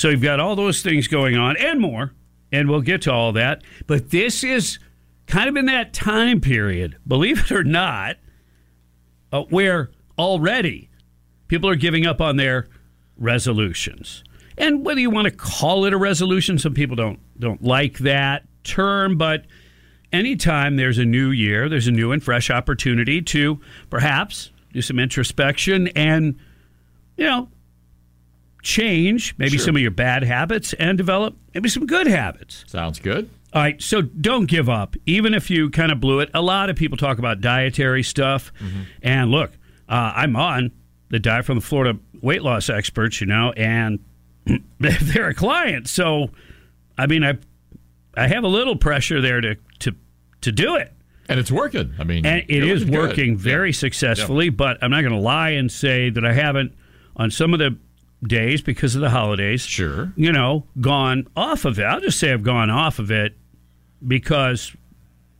So you've got all those things going on and more, and we'll get to all that. But this is kind of in that time period, believe it or not, uh, where already people are giving up on their resolutions. And whether you want to call it a resolution, some people don't don't like that term, but anytime there's a new year, there's a new and fresh opportunity to perhaps do some introspection and you know change maybe Sure. some of your bad habits and develop maybe some good habits. Sounds good. All right, so don't give up, even if you kind of blew it. A lot of people talk about dietary stuff, and look, uh, I'm on the diet from the Florida weight loss experts, you know, and they're a client, so I mean, I I have a little pressure there to to to do it. And it's working. I mean, And it is looking good. working very successfully, but I'm not going to lie and say that I haven't on some of the days because of the holidays. Sure. You know, gone off of it. I'll just say I've gone off of it because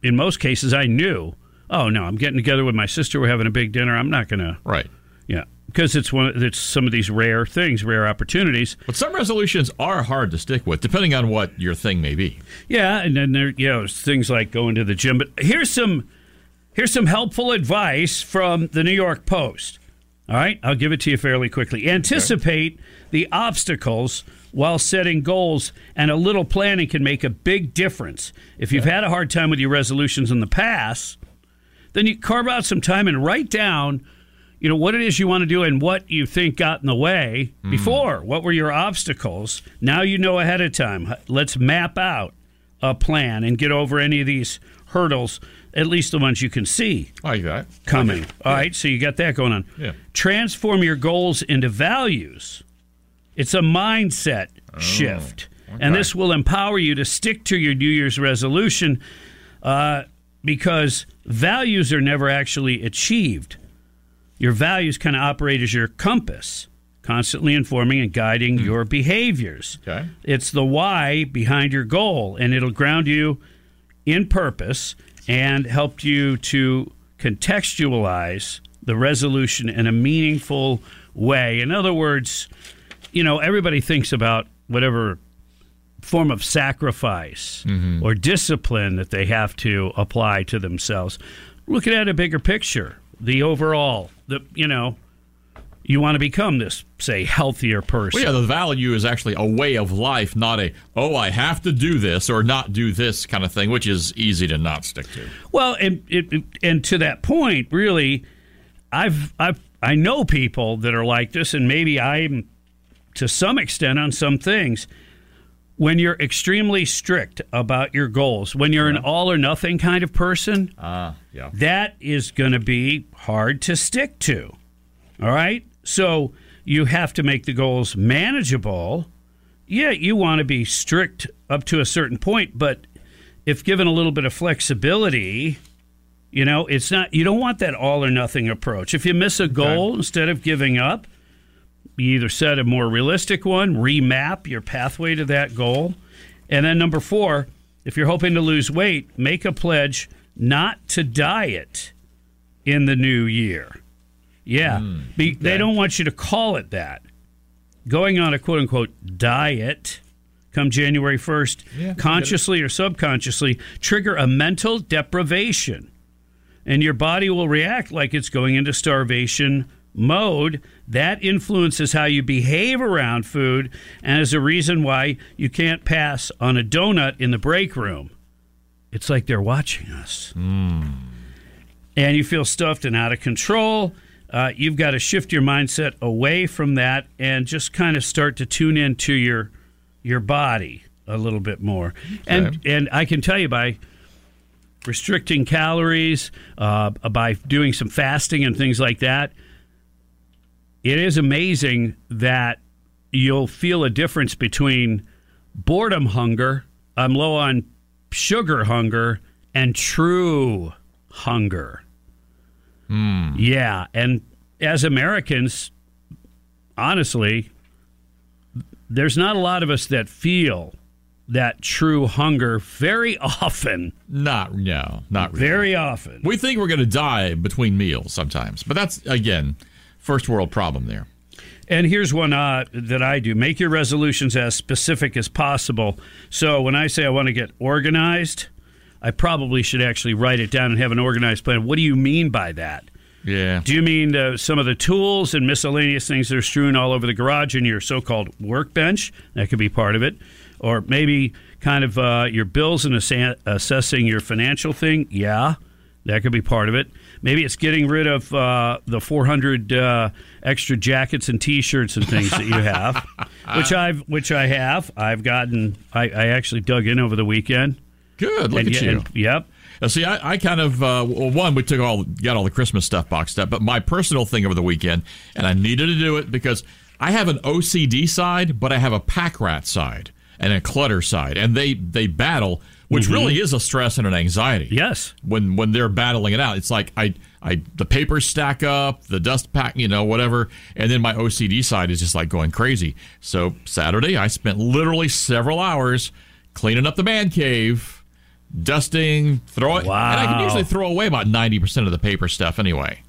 in most cases I knew, oh no, I'm getting together with my sister, we're having a big dinner. I'm not going to Right. Yeah. Because it's one of- it's some of these rare things, rare opportunities. But some resolutions are hard to stick with, depending on what your thing may be. Yeah, and then there, you know, things like going to the gym. But here's some here's some helpful advice from the New York Post. All right, I'll give it to you fairly quickly. Anticipate the obstacles while setting goals, and a little planning can make a big difference. If you've had a hard time with your resolutions in the past, then you carve out some time and write down you know what it is you want to do and what you think got in the way hmm. before. What were your obstacles? Now you know ahead of time. Let's map out a plan and get over any of these hurdles at least the ones you can see like that coming. All right so you got that going on. Yeah. transform your goals into values. It's a mindset shift. And Oh, this will empower you to stick to your new year's resolution uh, because values are never actually achieved. Your values kind of operate as your compass, constantly informing and guiding your behaviors. Okay. It's the why behind your goal, and it'll ground you in purpose and help you to contextualize the resolution in a meaningful way. In other words, you know, everybody thinks about whatever form of sacrifice mm-hmm. or discipline that they have to apply to themselves. Looking at a bigger picture, the overall, the you know, you want to become this, say, healthier person. Well, yeah, the value is actually a way of life, not a, oh, I have to do this or not do this kind of thing, which is easy to not stick to. Well, and it, and to that point, really, I've I've I know people that are like this, and maybe I'm to some extent on some things. When you're extremely strict about your goals, when you're an all or nothing kind of person, Ah, yeah. that is going to be hard to stick to. All right? So you have to make the goals manageable. Yeah, you want to be strict up to a certain point, but if given a little bit of flexibility, you know, it's not, you don't want that all or nothing approach. If you miss a goal, instead of giving up, you either set a more realistic one, remap your pathway to that goal. And then number four, if you're hoping to lose weight, make a pledge not to diet in the new year. Yeah. Be, They don't want you to call it that. Going on a quote unquote diet come January 1st, Yeah, I get it. consciously or subconsciously, trigger a mental deprivation. And your body will react like it's going into starvation mode, that influences how you behave around food and is a reason why you can't pass on a donut in the break room. It's like they're watching us. And you feel stuffed and out of control. Uh, you've got to shift your mindset away from that and just kind of start to tune into your your body a little bit more. And and I can tell you by restricting calories, uh, by doing some fasting and things like that, it is amazing that you'll feel a difference between boredom hunger, I'm low on sugar hunger, and true hunger. Yeah. And as Americans, honestly, there's not a lot of us that feel that true hunger very often. Not no, not really. Very often. We think we're going to die between meals sometimes, but that's again first world problem there. And here's one uh, that I do make your resolutions as specific as possible. So when I say I want to get organized, I probably should actually write it down and have an organized plan. What do you mean by that? Yeah. Do you mean uh, some of the tools and miscellaneous things that are strewn all over the garage in your so called workbench? That could be part of it. Or maybe kind of uh, your bills and assessing your financial thing? Yeah, that could be part of it. Maybe it's getting rid of uh, the 400 uh, extra jackets and T-shirts and things that you have, which I've which I have. I've gotten. I, I actually dug in over the weekend. Good. Look And at you. and- yep. Now, see, I, I kind of uh, well, one we took all got all the Christmas stuff boxed up, but my personal thing over the weekend, and I needed to do it because I have an OCD side, but I have a pack rat side and a clutter side, and they they battle, which Mhm. really is a stress and an anxiety. Yes, when when they're battling it out, it's like I I the papers stack up, the dust pack, you know, whatever, and then my OCD side is just like going crazy. So Saturday, I spent literally several hours cleaning up the man cave dusting, throw it. And I can usually throw away about ninety percent of the paper stuff anyway.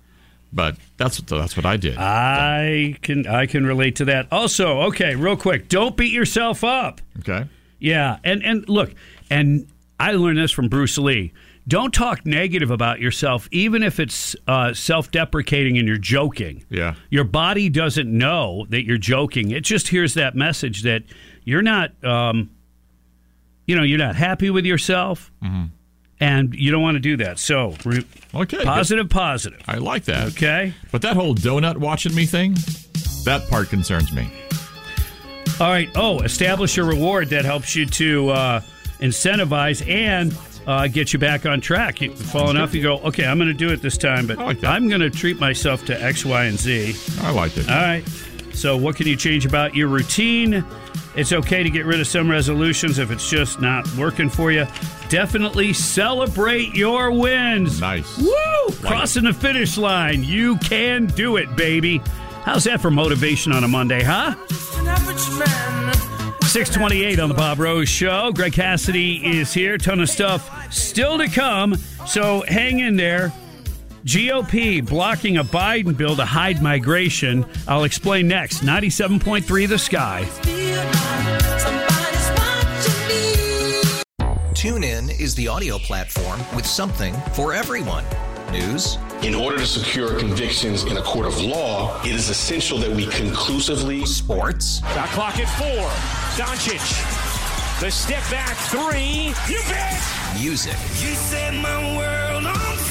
But that's that's what I did. I can I can relate to that. Also, okay, real quick, don't beat yourself up. Okay. Yeah, and and look, and I learned this from Bruce Lee. Don't talk negative about yourself, even if it's uh, self-deprecating and you're joking. Yeah. Your body doesn't know that you're joking. It just hears that message that you're not, um, you know, you're not happy with yourself, and you don't want to do that. So, re- Okay. positive, positive. I like that. Okay. But that whole donut watching me thing, that part concerns me. All right. Oh, establish a reward that helps you to uh, incentivize and uh, get you back on track. You fall enough, you go, okay, I'm going to do it this time, but I'm going to treat myself to X, Y, and Z. I like it. All right. So, what can you change about your routine? It's okay to get rid of some resolutions if it's just not working for you. Definitely celebrate your wins. Nice. Woo! Crossing the finish line. You can do it, baby. How's that for motivation on a Monday, huh? 628 on the Bob Rose Show. Greg Cassidy is here. Ton of stuff still to come. So hang in there. GOP blocking a Biden bill to hide migration. I'll explain next. 97.3 The Sky. TuneIn is the audio platform with something for everyone. News. In order to secure convictions in a court of law, it is essential that we conclusively. Sports. Shot clock at four. Doncic. The step back three. You bet. Music. You set my world on fire. Yes.